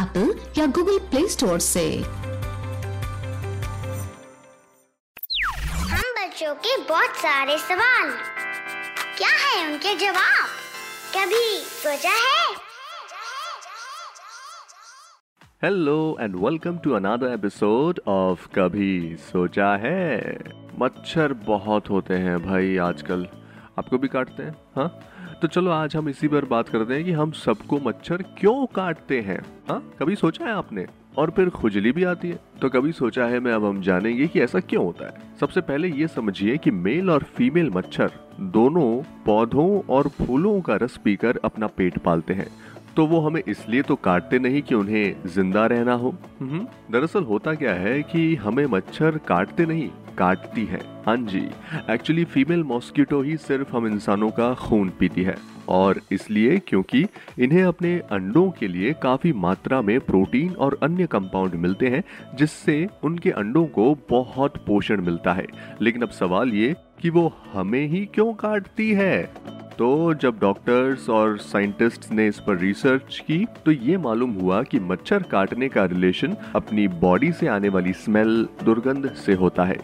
Apple या Google Play Store से। हम बच्चों के बहुत सारे सवाल। क्या है उनके जवाब? कभी सोचा है? Hello and welcome to another episode of कभी सोचा है। मच्छर बहुत होते हैं भाई आजकल। आपको भी काटते हैं हाँ? तो चलो आज हम इसी पर बात करते हैं कि हम सबको मच्छर क्यों काटते हैं? हाँ? कभी सोचा है आपने? और फिर खुजली भी आती है। तो कभी सोचा है मैं अब हम जानेंगे कि ऐसा क्यों होता है? सबसे पहले ये समझिए कि मेल और फीमेल मच्छर दोनों पौधों और फूलों का रस पीकर अपना पेट पालते हैं। तो वो हमें इसलिए तो काटते नहीं कि उन्हें ज़िंदा रहना हो। हम्म, दरअसल होता क्या है कि हमें मच्छर काटते नहीं काटती है। हाँ जी एक्चुअली फीमेल मॉस्किटो ही सिर्फ़ हम इंसानों का खून पीती है। और इसलिए क्योंकि इन्हें अपने अंडों के लिए काफ़ी मात्रा में प्रोटीन और अन्य कंपाउंड मिलते हैं, जिससे उनके अंडों को बहुत पोषण मिलता है। लेकिन अब सवाल ये कि वो हमें ही क्यों काटती है? तो जब डॉक्टर्स और साइंटिस्ट्स ने इस पर रिसर्च की तो ये मालूम हुआ कि मच्छर काटने का रिलेशन अपनी बॉडी से आने वाली स्मेल दुर्गंध से होता है।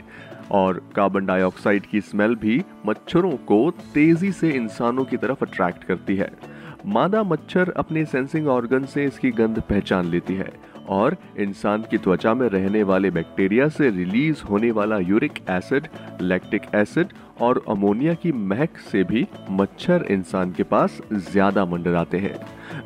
और कार्बन डाइऑक्साइड की स्मेल भी मच्छरों को तेज़ी से इंसानों की तरफ़ अट्रैक्ट करती है। मादा मच्छर अपने सेंसिंग ऑर्गन से इसकी गंध पहचान लेती है। और इंसान की त्वचा में रहने वाले बैक्टीरिया से रिलीज़ होने वाला यूरिक एसिड, लैक्टिक एसिड और अमोनिया की महक से भी मच्छर इंसान के पास ज़्यादा मंडराते हैं।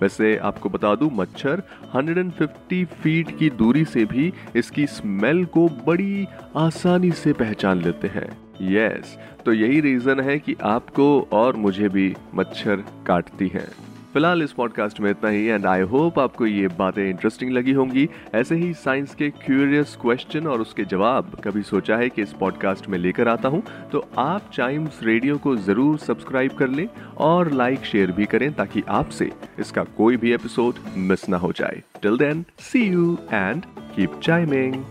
वैसे आपको बता दूँ, मच्छर 150 फीट की दूरी से भी इसकी स्मेल को बड़ी आसानी से पहचान लेते हैं। यस तो यही रीजन है कि आपको और मुझे भी मच्छर काटती हैं। फ़िलहाल इस पॉडकास्ट में इतना ही एंड आई होप आपको ये बातें इंटरेस्टिंग लगी होंगी। ऐसे ही साइंस के क्यूरियस क्वेश्चन और उसके जवाब कभी सोचा है कि इस पॉडकास्ट में लेकर आता हूँ तो आप चाइम्स रेडियो को ज़रूर सब्सक्राइब कर लें और लाइक शेयर भी करें ताकि आपसे इसका कोई भी एपिसोड मिस ना हो जाए। Till then see you and keep chiming